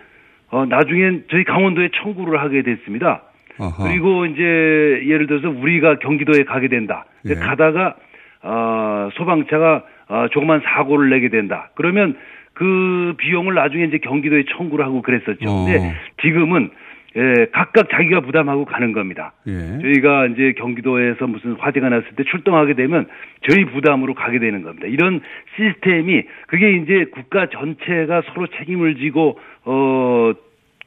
어 나중엔 저희 강원도에 청구를 하게 됐습니다. 아하. 그리고 이제 예를 들어서 우리가 경기도에 가게 된다. 예. 가다가 어 소방차가 어 조그만 사고를 내게 된다. 그러면 그 비용을 나중에 이제 경기도에 청구를 하고 그랬었죠. 어. 근데 지금은 예, 각각 자기가 부담하고 가는 겁니다. 예. 저희가 이제 경기도에서 무슨 화재가 났을 때 출동하게 되면 저희 부담으로 가게 되는 겁니다. 이런 시스템이 그게 이제 국가 전체가 서로 책임을 지고 어.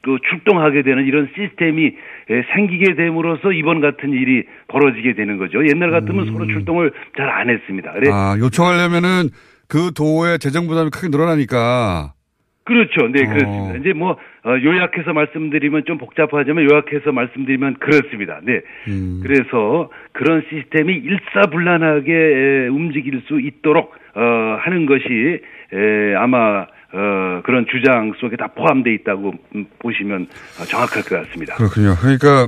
그 출동하게 되는 이런 시스템이 예, 생기게 됨으로써 이번 같은 일이 벌어지게 되는 거죠. 옛날 같으면 서로 출동을 잘 안 했습니다. 그래 아, 요청하려면은 그 도의 재정 부담이 크게 늘어나니까. 그렇죠. 네, 어. 그렇습니다. 이제 뭐 어, 요약해서 말씀드리면 좀 복잡하지만 요약해서 말씀드리면 그렇습니다. 네. 음. 그래서 그런 시스템이 일사불란하게 에, 움직일 수 있도록 어, 하는 것이 에, 아마 어, 그런 주장 속에 다 포함되어 있다고 음, 보시면 어, 정확할 것 같습니다. 그렇군요. 그러니까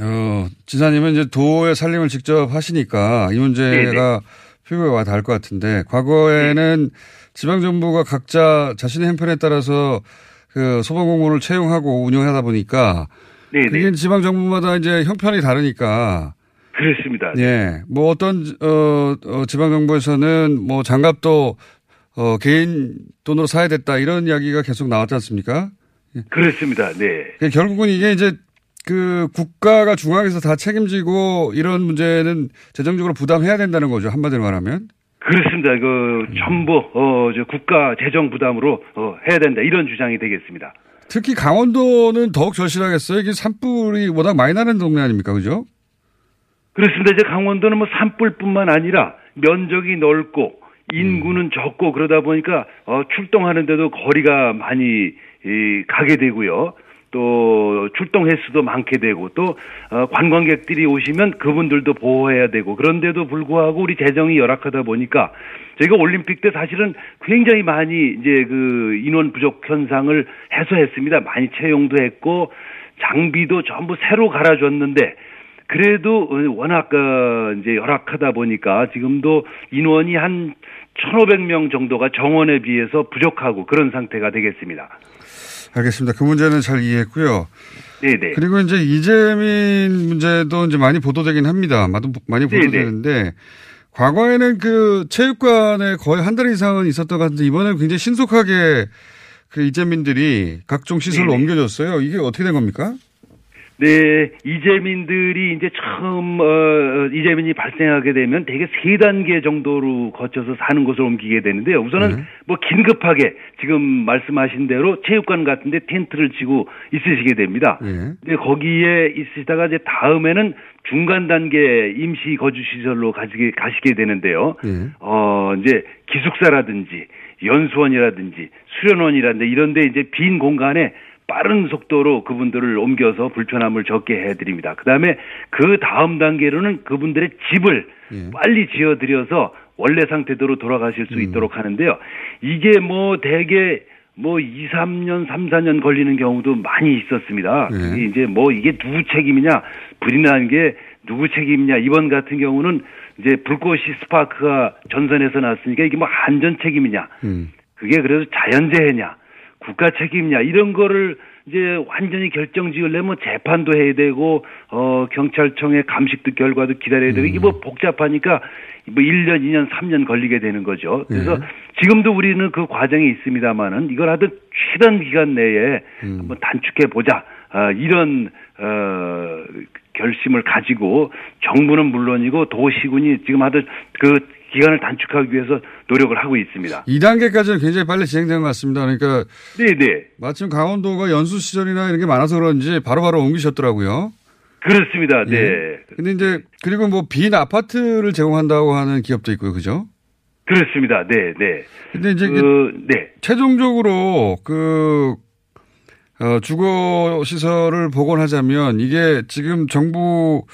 어, 지사님은 이제 도의 살림을 직접 하시니까 이 문제가 피부에 와 닿을 것 같은데 과거에는 지방 정부가 각자 자신의 형편에 따라서 그 소방 공무원을 채용하고 운영하다 보니까 네네. 그게 지방 정부마다 이제 형편이 다르니까 그렇습니다. 예. 뭐 어떤, 어, 어, 지방 정부에서는 뭐 장갑도, 어, 개인 돈으로 사야 됐다 이런 이야기가 계속 나왔지 않습니까? 그렇습니다. 네. 그 결국은 이게 이제 그 국가가 중앙에서 다 책임지고 이런 문제는 재정적으로 부담해야 된다는 거죠. 한마디로 말하면. 그렇습니다. 그 전부 어, 저 국가 재정 부담으로 어, 해야 된다 이런 주장이 되겠습니다. 특히 강원도는 더욱 절실하겠어요. 이게 산불이 워낙 많이 나는 동네 아닙니까? 그죠? 그렇습니다. 이제 강원도는 뭐 산불뿐만 아니라 면적이 넓고 인구는 적고 그러다 보니까 어, 출동하는데도 거리가 많이 이, 가게 되고요. 또 출동 횟수도 많게 되고 또 어, 관광객들이 오시면 그분들도 보호해야 되고 그런데도 불구하고 우리 재정이 열악하다 보니까 저희가 올림픽 때 사실은 굉장히 많이 이제 그 인원 부족 현상을 해소했습니다. 많이 채용도 했고 장비도 전부 새로 갈아줬는데 그래도 워낙 어, 이제 열악하다 보니까 지금도 인원이 한 1,500명 정도가 정원에 비해서 부족하고 그런 상태가 되겠습니다. 알겠습니다. 그 문제는 잘 이해했고요. 네네. 그리고 이제 이재민 문제도 이제 많이 보도되긴 합니다. 많이 많이 네네. 보도되는데 과거에는 그 체육관에 거의 한 달 이상은 있었던 것 같은데 이번에는 굉장히 신속하게 그 이재민들이 각종 시설로 네네. 옮겨졌어요. 이게 어떻게 된 겁니까? 네, 이재민들이 이제 처음 어, 이재민이 발생하게 되면 대개 세 단계 정도로 거쳐서 사는 곳을 옮기게 되는데요. 우선은 뭐 긴급하게 지금 말씀하신 대로 체육관 같은데 텐트를 치고 있으시게 됩니다. 예. 근데 거기에 있으시다가 이제 다음에는 중간 단계 임시 거주 시설로 가시게 가시게 되는데요. 예. 어 이제 기숙사라든지 연수원이라든지 수련원이라든지 이런데 이제 빈 공간에 빠른 속도로 그분들을 옮겨서 불편함을 적게 해드립니다. 그 다음에 그 다음 단계로는 그분들의 집을 빨리 지어드려서 원래 상태대로 돌아가실 수 있도록 하는데요. 이게 뭐 대개 뭐 2, 3년, 3, 4년 걸리는 경우도 많이 있었습니다. 네. 그게 이제 뭐 이게 누구 책임이냐, 불이 난 게 누구 책임이냐, 이번 같은 경우는 이제 불꽃이 스파크가 전선에서 났으니까 이게 뭐 안전 책임이냐, 음. 그게 그래서 자연재해냐, 국가 책임이냐 이런 거를 이제 완전히 결정 지으려면 재판도 해야 되고 어 경찰청의 감식도 결과도 기다려야 되고 이게 뭐 복잡하니까 뭐 1년, 2년, 3년 걸리게 되는 거죠. 그래서 지금도 우리는 그 과정에 있습니다만은 이걸 하든 최단 기간 내에 한번 단축해 보자. 아, 이런 어 결심을 가지고 정부는 물론이고 도시군이 지금 하듯 그 기간을 단축하기 위해서 노력을 하고 있습니다. 2단계까지는 굉장히 빨리 진행된 것 같습니다. 그러니까 네네. 마침 강원도가 연수 시설이나 이런 게 많아서 그런지 바로 바로 옮기셨더라고요. 그렇습니다. 네. 예. 근데 이제 그리고 뭐 빈 아파트를 제공한다고 하는 기업도 있고요. 그죠? 그렇습니다. 네, 네. 근데 이제 그, 네. 최종적으로 그 어, 주거 시설을 복원하자면 이게 지금 정부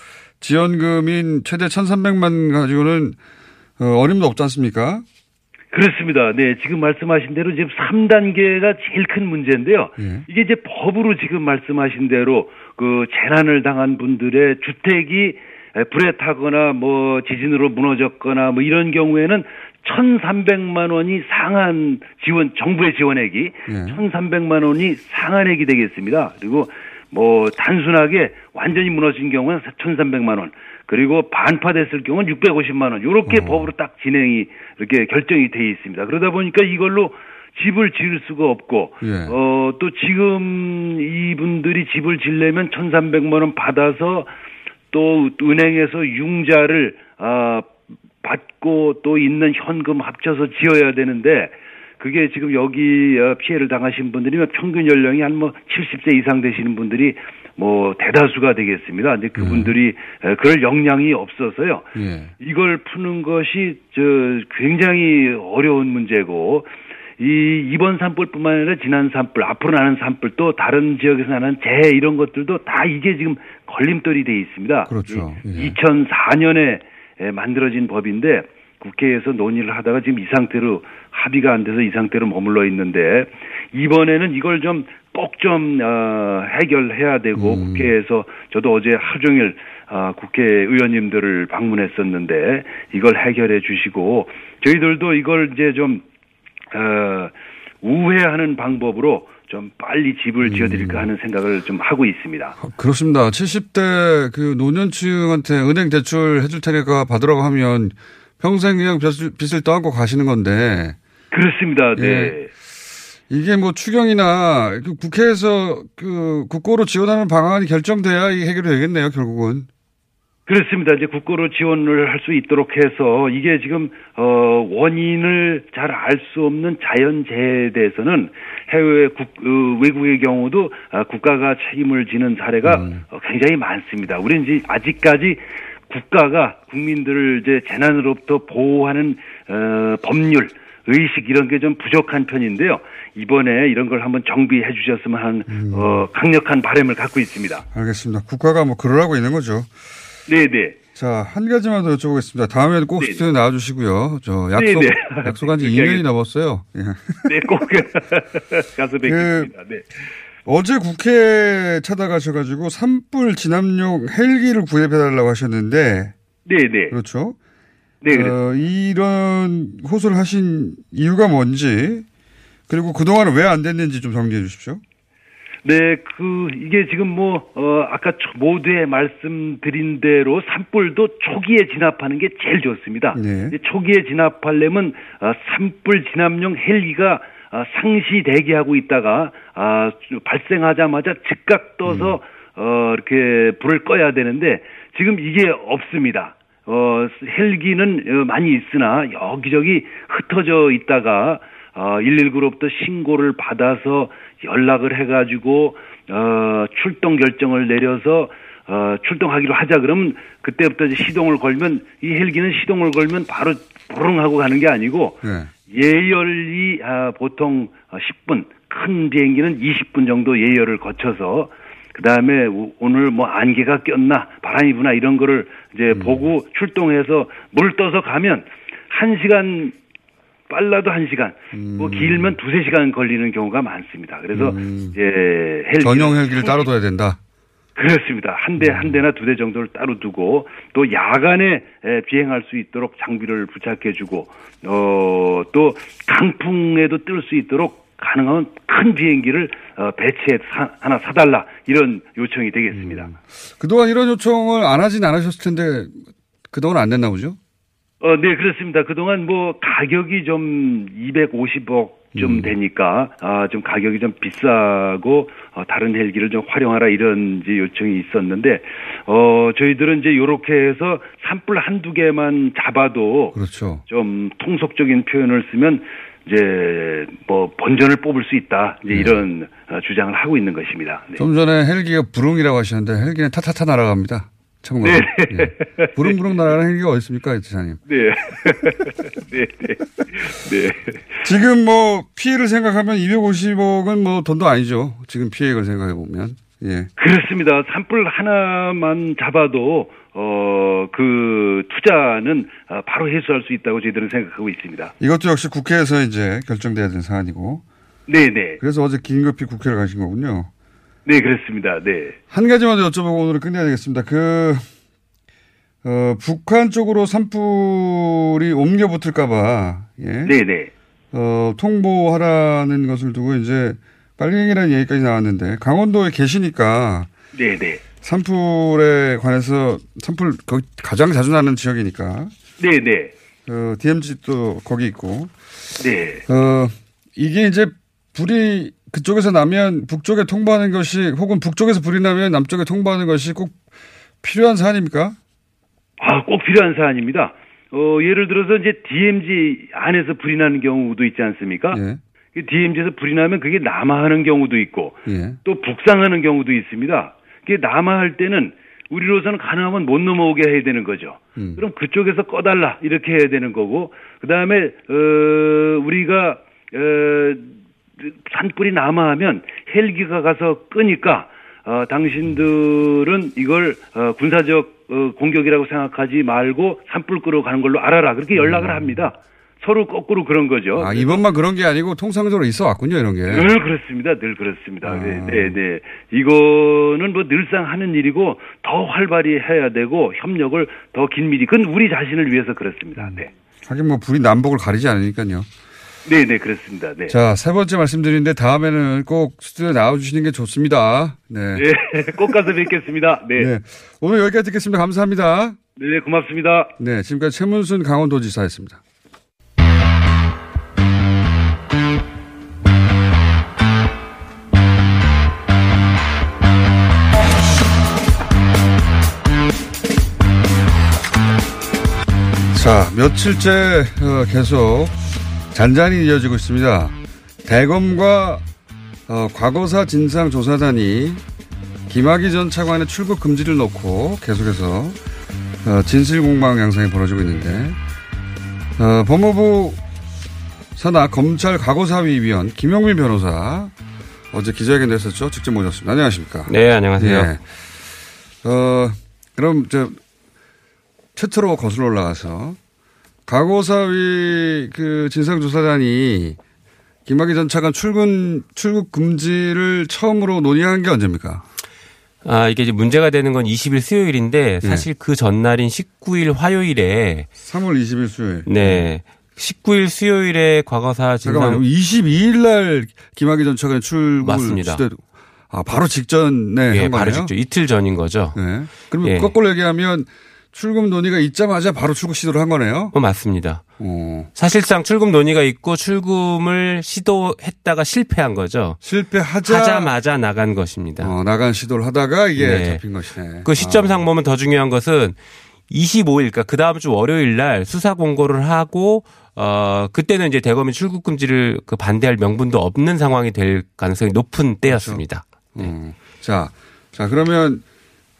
지원금인 최대 1,300만 가지고는 어, 어림도 없지 않습니까? 그렇습니다. 네, 지금 말씀하신 대로 지금 3단계가 제일 큰 문제인데요. 이게 이제 법으로 지금 말씀하신 대로 그 재난을 당한 분들의 주택이 불에 타거나 뭐 지진으로 무너졌거나 뭐 이런 경우에는 1,300만 원이 상한 지원 정부의 지원액이 1,300만 원이 상한액이 되겠습니다. 그리고 뭐 단순하게 완전히 무너진 경우는 1,300만 원. 그리고 반파됐을 경우는 650만 원. 요렇게 법으로 딱 진행이 이렇게 결정이 돼 있습니다. 그러다 보니까 이걸로 집을 지을 수가 없고 예. 어또 지금 이분들이 집을 지려면 1,300만 원 받아서 또 은행에서 융자를 아 받고 또 있는 현금 합쳐서 지어야 되는데 그게 지금 여기 어, 피해를 당하신 분들이면 평균 연령이 한 뭐 70세 이상 되시는 분들이 뭐 대다수가 되겠습니다. 근데 그분들이 에, 그럴 역량이 없어서요. 예. 이걸 푸는 것이 저 굉장히 어려운 문제고 이 이번 산불뿐만 아니라 지난 산불, 앞으로 나는 산불 또 다른 지역에서 나는 재해 이런 것들도 다 이게 지금 걸림돌이 돼 있습니다. 그렇죠. 예. 2004년에 만들어진 법인데 국회에서 논의를 하다가 지금 이 상태로 합의가 안 돼서 이 상태로 머물러 있는데 이번에는 이걸 좀 꼭좀 어, 해결해야 되고 음. 국회에서 저도 어제 하루 종일 아, 국회의원님들을 방문했었는데 이걸 해결해 주시고 저희들도 이걸 이제 좀 어, 우회하는 방법으로 좀 빨리 집을 지어드릴까 하는 생각을 좀 하고 있습니다. 그렇습니다. 70대 그 노년층한테 은행 대출 해줄 테니까 받으라고 하면 평생 그냥 빚을, 빚을 떠안고 가시는 건데. 그렇습니다. 네. 예. 이게 뭐 추경이나 그 국회에서 그 국고로 지원하는 방안이 결정돼야 이 해결이 되겠네요, 결국은. 그렇습니다. 이제 국고로 지원을 할 수 있도록 해서 이게 지금 어 원인을 잘 알 수 없는 자연재해에 대해서는 해외 국 어, 외국의 경우도 아, 국가가 책임을 지는 사례가 어, 굉장히 많습니다. 우리는 이제 아직까지 국가가 국민들을 이제 재난으로부터 보호하는 어, 법률 의식 이런 게 좀 부족한 편인데요. 이번에 이런 걸 한번 정비해 주셨으면 하는 어, 강력한 바람을 갖고 있습니다. 알겠습니다. 국가가 뭐 그러라고 있는 거죠. 네네. 자, 한 가지만 더 여쭤보겠습니다. 다음에는 꼭 스튜디오 나와 주시고요. 저 약속, 네네. 약속한 지 그렇게 2년이 하겠습니다. 넘었어요. 예. 네, 꼭 가서 뵙겠습니다. 네. 어제 국회 찾아가셔가지고 산불 진압용 헬기를 구입해달라고 하셨는데. 네네. 그렇죠. 네, 어, 이런 호소를 하신 이유가 뭔지, 그리고 그동안은 왜안 됐는지 좀 정리해 주십시오. 네, 그, 이게 지금 뭐, 어, 아까 초- 모두에 말씀드린 대로 산불도 초기에 진압하는 게 제일 좋습니다. 네. 초기에 진압하려면, 어, 산불 진압용 헬기가 어, 상시 대기하고 있다가, 아, 발생하자마자 즉각 떠서, 어, 이렇게 불을 꺼야 되는데, 지금 이게 없습니다. 어, 헬기는 어, 많이 있으나 여기저기 흩어져 있다가 어, 119로부터 신고를 받아서 연락을 해가지고 어, 출동 결정을 내려서 어, 출동하기로 하자 그러면 그때부터 이제 시동을 걸면 이 헬기는 시동을 걸면 바로 부릉 하고 가는 게 아니고 네. 예열이 아, 보통 10분, 큰 비행기는 20분 정도 예열을 거쳐서 그 다음에 오늘 뭐 안개가 꼈나 바람이 부나 이런 거를 이제 보고 출동해서 물 떠서 가면 한 시간 빨라도 한 시간, 뭐 길면 두세 시간 걸리는 경우가 많습니다. 그래서 이제 헬기 전용 헬기를 따로 둬야 된다. 그렇습니다. 한 대, 한 대나 두 대 정도를 따로 두고, 또 야간에 에, 비행할 수 있도록 장비를 부착해주고, 어, 또 강풍에도 뜰 수 있도록 가능하면 큰 비행기를 어, 배치해 사, 하나 사달라, 이런 요청이 되겠습니다. 그동안 이런 요청을 안 하진 않으셨을 텐데, 그동안 안 됐나 보죠? 어, 네, 그렇습니다. 그동안 뭐 가격이 좀 250억 좀 되니까 아, 좀 가격이 좀 비싸고 어, 다른 헬기를 좀 활용하라 이런 이제 요청이 있었는데 어, 저희들은 이제 요렇게 해서 산불 한두 개만 잡아도 그렇죠. 좀 통속적인 표현을 쓰면 이제 뭐 본전을 뽑을 수 있다. 이제 이런 어, 주장을 하고 있는 것입니다. 네. 좀 전에 헬기가 부릉이라고 하셨는데, 헬기는 타타타 날아갑니다. 참고로. 네. 예. 부릉부릉 날아가는 헬기가 어디 있습니까, 지사님? 네. 네, 네. 네. 지금 뭐 피해를 생각하면 250억은 뭐 돈도 아니죠. 지금 피해액을 생각해 보면. 예. 그렇습니다. 산불 하나만 잡아도 어, 그 투자는 어, 바로 해소할 수 있다고 저희들은 생각하고 있습니다. 이것도 역시 국회에서 이제 결정돼야 되는 사안이고. 네네. 그래서 어제 긴급히 국회를 가신 거군요. 네, 그렇습니다. 네. 한 가지만 더 여쭤보고 오늘 끝내야 되겠습니다. 그, 어, 북한 쪽으로 산불이 옮겨 붙을까봐, 예. 네네. 어, 통보하라는 것을 두고 이제 빨갱이라는 얘기까지 나왔는데, 강원도에 계시니까 네네. 산불에 관해서 산불 거기 가장 자주 나는 지역이니까, 네네. 어, DMZ도 거기 있고, 네. 어, 이게 이제 불이 그쪽에서 나면 북쪽에 통보하는 것이 혹은 북쪽에서 불이 나면 남쪽에 통보하는 것이 꼭 필요한 사안입니까? 아, 꼭 필요한 사안입니다. 어, 예를 들어서 이제 DMZ 안에서 불이 나는 경우도 있지 않습니까? 예. 그 DMZ에서 불이 나면 그게 남하하는 경우도 있고, 예. 또 북상하는 경우도 있습니다. 그게 남하할 때는 우리로서는 가능하면 못 넘어오게 해야 되는 거죠. 음. 그럼 그쪽에서 꺼달라 이렇게 해야 되는 거고 그 다음에 어 우리가 어 산불이 남하하면 헬기가 가서 끄니까 어 당신들은 이걸 어 군사적 어 공격이라고 생각하지 말고 산불 끄러 가는 걸로 알아라 그렇게 연락을 합니다. 서로 거꾸로 그런 거죠. 아, 이번만 그런 게 아니고 통상적으로 있어 왔군요, 이런 게. 늘 그렇습니다. 늘 그렇습니다. 아. 네, 네, 네. 이거는 뭐 늘상 하는 일이고 더 활발히 해야 되고 협력을 더 긴밀히. 그건 우리 자신을 위해서 그렇습니다. 네. 하긴 뭐 불이 남북을 가리지 않으니까요. 네, 네, 그렇습니다. 네. 자, 세 번째 말씀드리는데 다음에는 꼭 스튜디오에 나와주시는 게 좋습니다. 네. 네, 꼭 가서 뵙겠습니다. 네. 네. 오늘 여기까지 듣겠습니다. 감사합니다. 네, 고맙습니다. 네, 지금까지 최문순 강원도지사였습니다. 자, 며칠째 어, 계속 잔잔히 이어지고 있습니다. 대검과 어, 과거사 진상조사단이 김학의 전 차관의 출국 금지를 놓고 계속해서 어, 진실공방 양상이 벌어지고 있는데 어, 법무부 산하 검찰 과거사위 위원 김용민 변호사 어제 기자회견 냈었죠. 직접 모셨습니다. 안녕하십니까? 네, 안녕하세요. 예. 어, 그럼 저 최초로 거슬러 올라가서 과거사위 그 진상조사단이 김학의 전 차관 출근 출국 금지를 처음으로 논의한 게 언제입니까? 아, 이게 이제 문제가 되는 건 20일 수요일인데 사실 그 전날인 19일 화요일에 3월 20일 수요일. 네. 19일 수요일에 과거사 진상 잠깐만요. 22일 날 김학의 전 차관 출국 맞습니다. 아, 바로 직전에 예, 한 바로. 직전 이틀 전인 거죠. 네. 그러면 예. 거꾸로 얘기하면 출금 논의가 있자마자 바로 출국 시도를 한 거네요. 어, 맞습니다. 어. 사실상 출금 논의가 있고 출금을 시도했다가 실패한 거죠. 실패하자 하자 마자 나간 것입니다. 어, 나간 시도를 하다가 이게 네. 잡힌 것이네. 그 시점상 보면 더 중요한 것은 25일, 그러니까 그 다음 주 월요일 날 수사 공고를 하고 어 그때는 이제 대검이 출국 금지를 그 반대할 명분도 없는 상황이 될 가능성이 높은 때였습니다. 음. 자, 자 그러면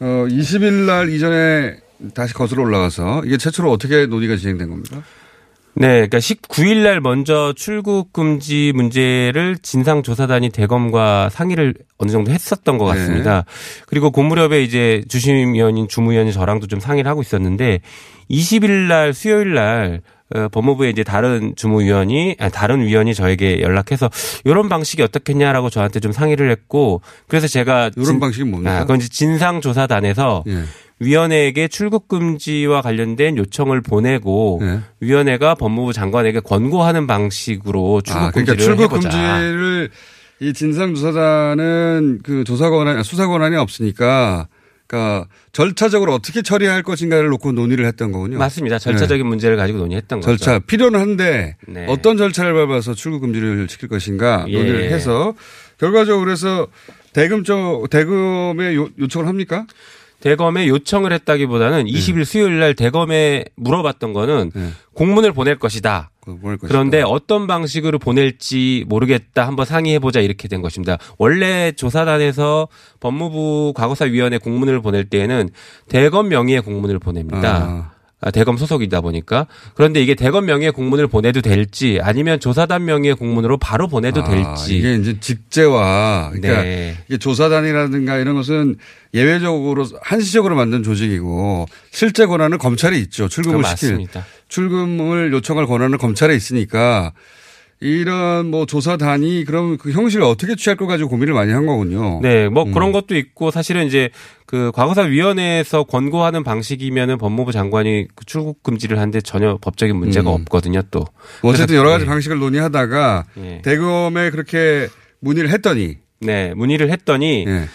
어 20일 날 이전에 다시 거슬러 올라가서 이게 최초로 어떻게 논의가 진행된 겁니까? 네, 그러니까 19일 날 먼저 출국 금지 문제를 진상 조사단이 대검과 상의를 어느 정도 했었던 것 같습니다. 그리고 그 무렵에 이제 주심위원인 주무위원이 저랑도 좀 상의를 하고 있었는데 20일 날 수요일 날 어, 법무부의 이제 다른 주무위원이 아니, 다른 위원이 저에게 연락해서 이런 방식이 어떻겠냐라고 저한테 좀 상의를 했고 그래서 제가 이런 방식이 뭡니까? 아, 그건 이제 진상 조사단에서 예. 위원회에게 출국 금지와 관련된 요청을 보내고 예. 위원회가 법무부 장관에게 권고하는 방식으로 출국 아, 그러니까 금지를 출국 해보자. 금지를 이 진상조사단은 그 조사 권한 수사 권한이 없으니까 그러니까 절차적으로 어떻게 처리할 것인가를 놓고 논의를 했던 거군요. 맞습니다. 절차적인 문제를 가지고 논의했던 네. 절차 거죠. 필요는 한데 네. 어떤 절차를 밟아서 출국 금지를 시킬 것인가 예. 논의를 해서 결과적으로 그래서 대금 쪽 대금에 요, 요청을 합니까? 대검에 요청을 했다기보다는 20일 수요일 날 대검에 물어봤던 거는 공문을 보낼 것이다. 보낼 것이다. 그런데 어떤 방식으로 보낼지 모르겠다. 한번 상의해보자. 이렇게 된 것입니다. 원래 조사단에서 법무부 과거사위원회 공문을 보낼 때에는 대검 명의의 공문을 보냅니다. 아, 대검 소속이다 보니까 그런데 이게 대검 명의의 공문을 보내도 될지 아니면 조사단 명의의 공문으로 바로 보내도 아, 될지 이게 이제 직제와 그러니까 네. 이게 조사단이라든가 이런 것은 예외적으로 한시적으로 만든 조직이고 실제 권한은 검찰에 있죠. 출금을 시킬. 출금을 요청할 권한은 검찰에 있으니까 이런 뭐 조사단이 그럼 그 형식을 어떻게 취할 거 가지고 고민을 많이 한 거군요. 네, 음. 뭐 그런 것도 있고 사실은 이제 그 과거사 위원회에서 권고하는 방식이면은 법무부 장관이 그 출국 금지를 하는데 전혀 법적인 문제가 음. 없거든요, 또. 뭐 어쨌든 여러 가지 네. 방식을 논의하다가 예. 대검에 그렇게 문의를 했더니 네, 문의를 했더니 예.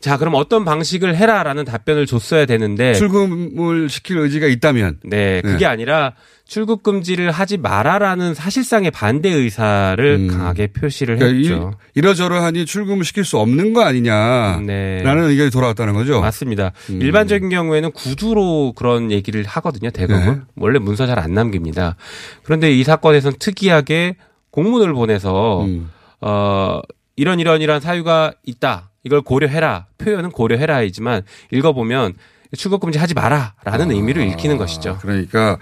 자, 그럼 어떤 방식을 해라라는 답변을 줬어야 되는데 출금을 시킬 의지가 있다면 네, 그게 네. 아니라 출국 금지를 하지 마라라는 사실상의 반대 의사를 강하게 표시를 그러니까 했죠. 이, 이러저러하니 출금을 시킬 수 없는 거 아니냐라는 네. 의견이 돌아왔다는 거죠. 맞습니다. 음. 일반적인 경우에는 구두로 그런 얘기를 하거든요. 대검은 네. 원래 문서 잘 안 남깁니다. 그런데 이 사건에서는 특이하게 공문을 보내서 음. 어 이런 이런 이런 사유가 있다. 이걸 고려해라. 표현은 고려해라이지만 읽어보면 출국 금지 하지 마라라는 의미를 읽히는 것이죠. 그러니까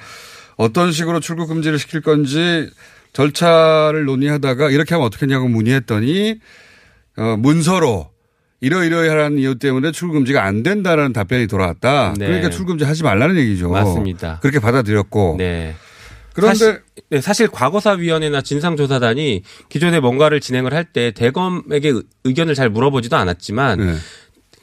어떤 식으로 출국 금지를 시킬 건지 절차를 논의하다가 이렇게 하면 어떻겠냐고 문의했더니 어, 문서로 이러이러한 이유 때문에 출국 금지가 안 된다라는 답변이 돌아왔다. 네. 그러니까 출국 금지 하지 말라는 얘기죠. 맞습니다. 그렇게 받아들였고. 네. 그런데 사실, 네, 사실 과거사위원회나 진상조사단이 기존에 뭔가를 진행을 할 때 대검에게 의- 의견을 잘 물어보지도 않았지만 네.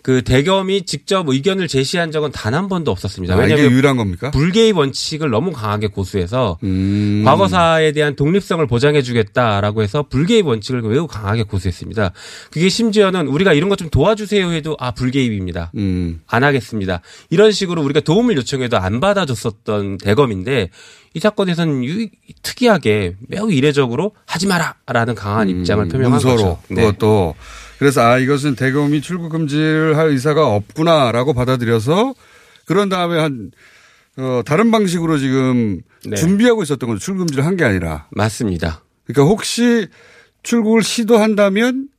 그 대검이 직접 의견을 제시한 적은 단 한 번도 없었습니다. 아, 이게 왜냐하면 유일한 겁니까? 불개입 원칙을 너무 강하게 고수해서 음. 과거사에 대한 독립성을 보장해주겠다라고 해서 불개입 원칙을 매우 강하게 고수했습니다. 그게 심지어는 우리가 이런 것 좀 도와주세요 해도 아 불개입입니다. 음. 안 하겠습니다. 이런 식으로 우리가 도움을 요청해도 안 받아줬었던 대검인데 이 사건에서는 유- 특이하게 매우 이례적으로 하지 마라라는 강한 입장을 표명한 음, 문서로 거죠. 네. 그것도 그래서 아 이것은 대검이 출국 금지를 할 의사가 없구나라고 받아들여서 그런 다음에 한 어, 다른 방식으로 지금 네. 준비하고 있었던 거죠. 출국 금지를 한 게 아니라. 맞습니다. 그러니까 혹시 출국을 시도한다면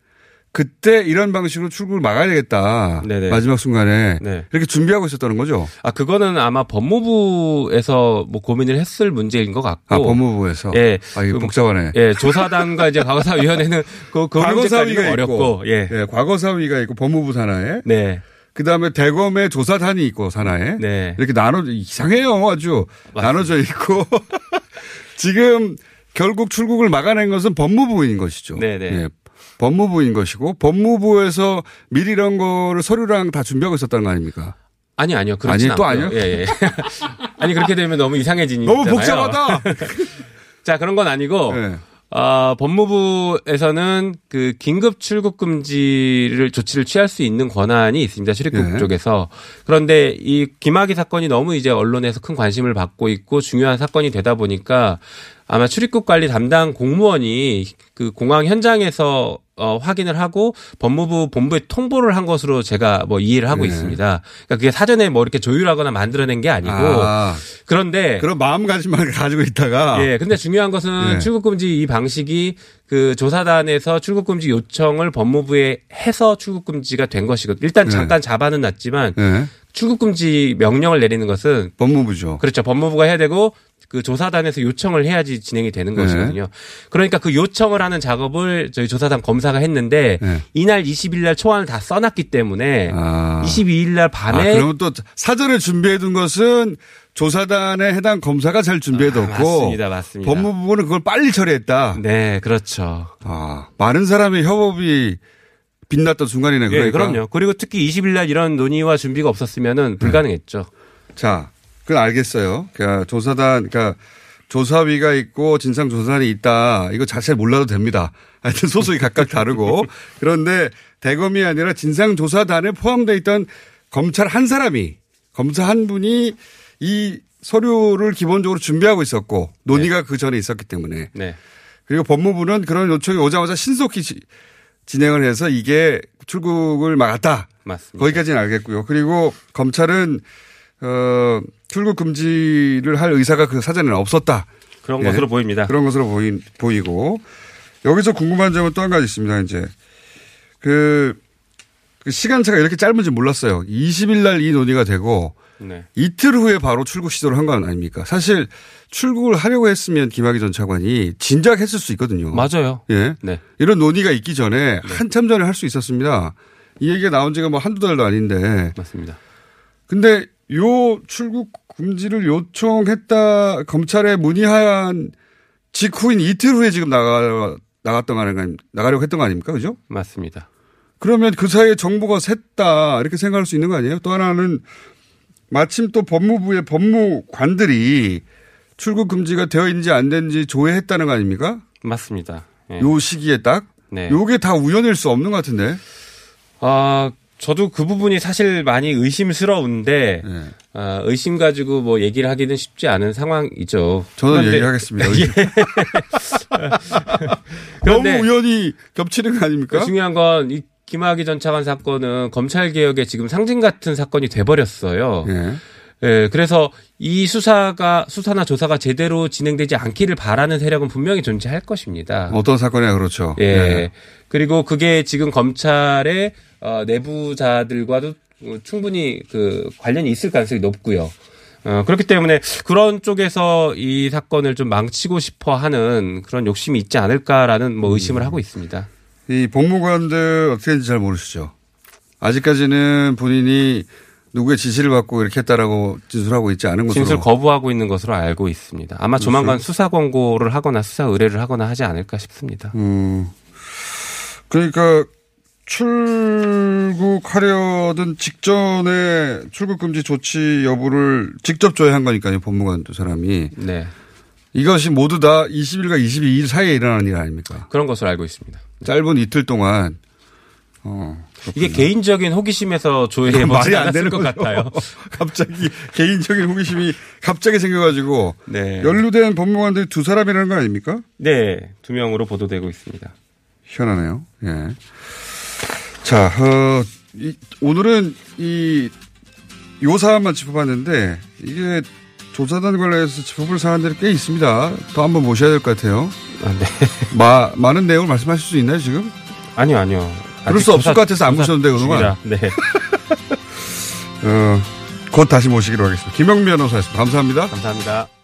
그때 이런 방식으로 출국을 막아야 되겠다. 네네. 마지막 순간에 네. 이렇게 준비하고 있었다는 거죠. 아 그거는 아마 법무부에서 뭐 고민을 했을 문제인 것 같고. 아 법무부에서. 예. 아 그- 복잡하네. 예, 조사단과 이제 과거사위원회는 그, 그 문제까지는 어렵고, 예. 예, 과거사위가 있고 법무부 산하에. 네. 그 다음에 대검의 조사단이 있고 산하에. 네. 이렇게 나눠 이상해요 아주 나눠져 있고 지금 결국 출국을 막아낸 것은 법무부인 것이죠. 네네. 예, 법무부인 것이고 법무부에서 미리 이런 거를 서류랑 다 준비하고 있었다는 거 아닙니까? 아니 아니요. 그렇진 아니, 또. 아니요? 예, 예. 아니 그렇게 되면 너무 이상해지니까. 너무 복잡하다. 자, 그런 건 아니고 네. 어, 법무부에서는 그 긴급 출국 금지를 조치를 취할 수 있는 권한이 있습니다. 출입국 네. 쪽에서. 그런데 이 김학의 사건이 너무 이제 언론에서 큰 관심을 받고 있고 중요한 사건이 되다 보니까 아마 출입국 관리 담당 공무원이 그 공항 현장에서 어, 확인을 하고 법무부 본부에 통보를 한 것으로 제가 뭐 이해를 하고 네. 있습니다. 그러니까 그게 사전에 뭐 이렇게 조율하거나 만들어낸 게 아니고 아, 그런데 그런 마음가짐만 가지고 있다가 예, 근데 중요한 것은 예. 출국 금지 이 방식이 그 조사단에서 출국 금지 요청을 법무부에 해서 출국 금지가 된 것이고 일단 예. 잠깐 잡아는 놨지만 예, 출국 금지 명령을 내리는 것은 법무부죠. 그렇죠. 법무부가 해야 되고 그 조사단에서 요청을 해야지 진행이 되는 네. 것이거든요. 그러니까 그 요청을 하는 작업을 저희 조사단 검사가 했는데 네. 이날 20일 날 초안을 다 써놨기 때문에 아. 22일 날 아, 밤에 그러면 또 사전에 준비해둔 것은 조사단에 해당 검사가 잘 준비해뒀고 아, 맞습니다, 맞습니다. 법무부는 그걸 빨리 처리했다. 네, 그렇죠. 아, 많은 사람의 협업이 빛났던 순간이네. 예, 그러니까. 그럼요. 그리고 특히 20일 날 이런 논의와 준비가 없었으면은 불가능했죠. 자, 그건 알겠어요. 그러니까 조사단, 그러니까 조사위가 있고 진상조사단이 있다. 이거 자체를 몰라도 됩니다. 하여튼 소속이 각각 다르고. 그런데 대검이 아니라 진상조사단에 포함되어 있던 검찰 한 사람이, 검사 한 분이 이 서류를 기본적으로 준비하고 있었고 논의가 그 전에 있었기 때문에. 네. 그리고 법무부는 그런 요청이 오자마자 신속히 지- 진행을 해서 이게 출국을 막았다. 맞습니다. 거기까지는 알겠고요. 그리고 검찰은 어, 출국 금지를 할 의사가 그 사전에는 없었다. 그런 예. 것으로 보입니다. 그런 것으로 보이, 보이고 여기서 궁금한 점은 또 한 가지 있습니다. 이제 그, 그 시간차가 이렇게 짧은지 몰랐어요. 20일 날 이 논의가 되고 네. 이틀 후에 바로 출국 시도를 한 건 아닙니까? 사실 출국을 하려고 했으면 김학의 전 차관이 진작 했을 수 있거든요. 맞아요. 예. 네. 이런 논의가 있기 전에 한참 전에 할 수 있었습니다. 이 얘기가 나온 지가 뭐 한두 달도 아닌데. 맞습니다. 근데 요 출국 금지를 요청했다 검찰에 문의한 직후인 이틀 후에 지금 나가 나갔던 거 아닌가 나가려고 했던 거 아닙니까? 그죠? 맞습니다. 그러면 그 사이에 정보가 샜다 이렇게 생각할 수 있는 거 아니에요? 또 하나는 마침 또 법무부의 법무관들이 출국 금지가 되어 있는지 안 되는지 조회했다는 거 아닙니까? 맞습니다. 예. 요 시기에 딱 네. 요게 다 우연일 수 없는 것 같은데. 아, 저도 그 부분이 사실 많이 의심스러운데 네. 아, 의심 가지고 뭐 얘기를 하기는 쉽지 않은 상황이죠. 저는 그런데- 얘기하겠습니다. 예. 너무 우연히 겹치는 거 아닙니까? 중요한 건 이 김학의 전 차관 사건은 검찰 개혁의 지금 상징 같은 사건이 돼버렸어요. 예. 예, 그래서 이 수사가 수사나 조사가 제대로 진행되지 않기를 바라는 세력은 분명히 존재할 것입니다. 어떤 사건이야 그렇죠. 예. 네. 그리고 그게 지금 검찰의 어, 내부자들과도 충분히 그 관련이 있을 가능성이 높고요. 어, 그렇기 때문에 그런 쪽에서 이 사건을 좀 망치고 싶어 하는 그런 욕심이 있지 않을까라는 뭐 의심을 하고 있습니다. 이 법무관들 어떻게 되는지 잘 모르시죠. 아직까지는 본인이 누구의 지시를 받고 이렇게 했다라고 진술하고 있지 않은 것으로. 진술 거부하고 있는 것으로 알고 있습니다. 아마 조만간 그렇죠. 수사 권고를 하거나 수사 의뢰를 하거나 하지 않을까 싶습니다. 음. 그러니까 출국하려던 직전에 출국 금지 조치 여부를 직접 조회한 거니까요. 법무관 두 사람이. 네. 이것이 모두 다 20일과 22일 사이에 일어나는 일 아닙니까? 그런 것으로 알고 있습니다. 짧은 이틀 동안 어, 이게 개인적인 호기심에서 조회해 보지 말이 안 않았을 되는 것 거죠. 같아요. 갑자기 개인적인 호기심이 갑자기 생겨가지고 네. 연루된 법무관들이 두 사람이라는 거 아닙니까? 네, 두 명으로 보도되고 있습니다. 희한하네요. 예. 자, 어, 이, 오늘은 이, 요 사안만 짚어봤는데, 이게 조사단 관련해서 짚어볼 사안들이 꽤 있습니다. 더 한번 모셔야 될 것 같아요. 네. 마, 많은 내용을 말씀하실 수 있나요, 지금? 아니요, 아니요. 그럴 수 없을 것 같아서 안 조사 모셨는데, 그동안. 네. 어, 곧 다시 모시기로 하겠습니다. 김영미 변호사였습니다. 감사합니다. 감사합니다.